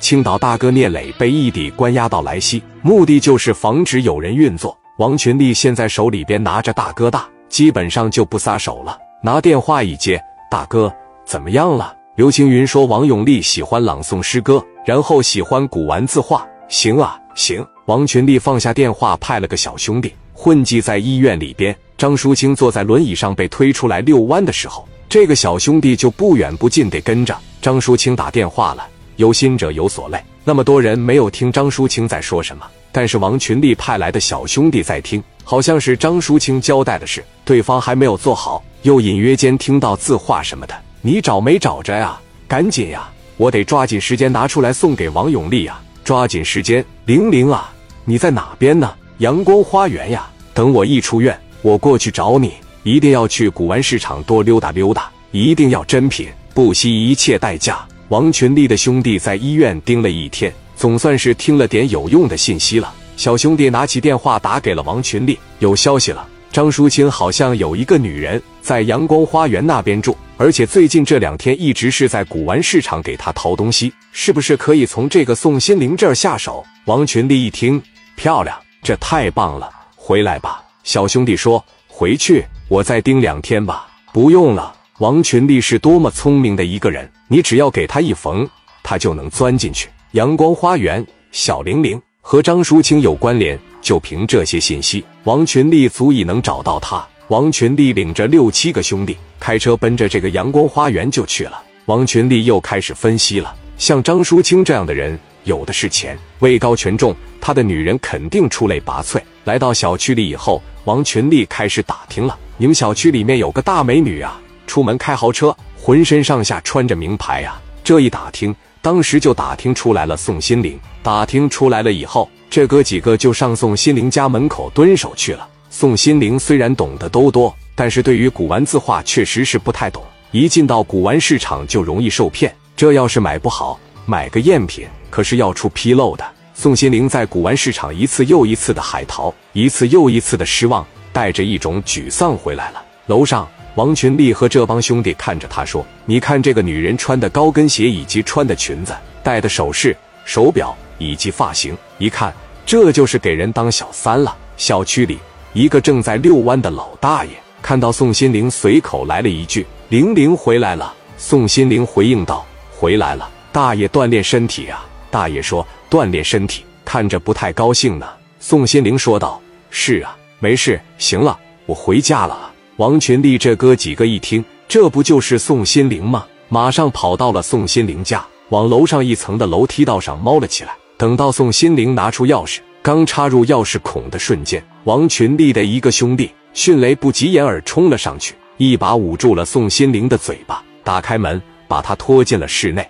青岛大哥聂磊被异地关押到莱西，目的就是防止有人运作。王群力现在手里边拿着大哥大，基本上就不撒手了。拿电话一接，大哥怎么样了？刘青云说王永利喜欢朗诵诗歌，然后喜欢古玩字画。行啊，行。王群力放下电话，派了个小兄弟混迹在医院里边。张淑清坐在轮椅上被推出来遛弯的时候，这个小兄弟就不远不近得跟着。张淑清打电话了，有心者有所累。那么多人没有听张淑清在说什么，但是王群力派来的小兄弟在听，好像是张淑清交代的事，对方还没有做好，又隐约间听到字画什么的。你找没找着呀？赶紧呀！我得抓紧时间拿出来送给王永利呀！抓紧时间！玲玲啊，你在哪边呢？阳光花园呀！等我一出院。我过去找你，一定要去古玩市场多溜达溜达，一定要珍品，不惜一切代价。王群力的兄弟在医院盯了一天，总算是听了点有用的信息了。小兄弟拿起电话打给了王群力，有消息了。张淑清好像有一个女人在阳光花园那边住，而且最近这两天一直是在古玩市场给他淘东西，是不是可以从这个宋心灵这儿下手？王群力一听，漂亮，这太棒了，回来吧。小兄弟说：“回去，我再盯两天吧。”不用了。王群力是多么聪明的一个人，你只要给他一缝，他就能钻进去。阳光花园，小玲玲和张淑清有关联，就凭这些信息，王群力足以能找到他。王群力领着六七个兄弟开车奔着这个阳光花园就去了。王群力又开始分析了，像张淑清这样的人。有的是钱，位高权重，他的女人肯定出类拔萃。来到小区里以后，王群力开始打听了：你们小区里面有个大美女啊，出门开豪车，浑身上下穿着名牌呀。这一打听，当时就打听出来了宋心灵。打听出来了以后，这哥几个就上宋心灵家门口蹲守去了。宋心灵虽然懂得都多，但是对于古玩字画确实是不太懂。一进到古玩市场就容易受骗，这要是买不好，买个赝品。可是要出纰漏的。宋心灵在古玩市场一次又一次的海淘，一次又一次的失望，带着一种沮丧回来了。楼上，王群力和这帮兄弟看着他说：“你看这个女人穿的高跟鞋，以及穿的裙子，戴的首饰、手表以及发型，一看这就是给人当小三了。”小区里，一个正在遛弯的老大爷看到宋心灵，随口来了一句：“玲玲回来了。”宋心灵回应道：“回来了，大爷锻炼身体啊。”大爷说：“锻炼身体，看着不太高兴呢。”宋心灵说道：“是啊，没事，行了，我回家了。”王群力这哥几个一听，这不就是宋心灵吗？马上跑到了宋心灵家，往楼上一层的楼梯道上猫了起来。等到宋心灵拿出钥匙，刚插入钥匙孔的瞬间，王群力的一个兄弟迅雷不及掩耳冲了上去，一把捂住了宋心灵的嘴巴，打开门，把他拖进了室内。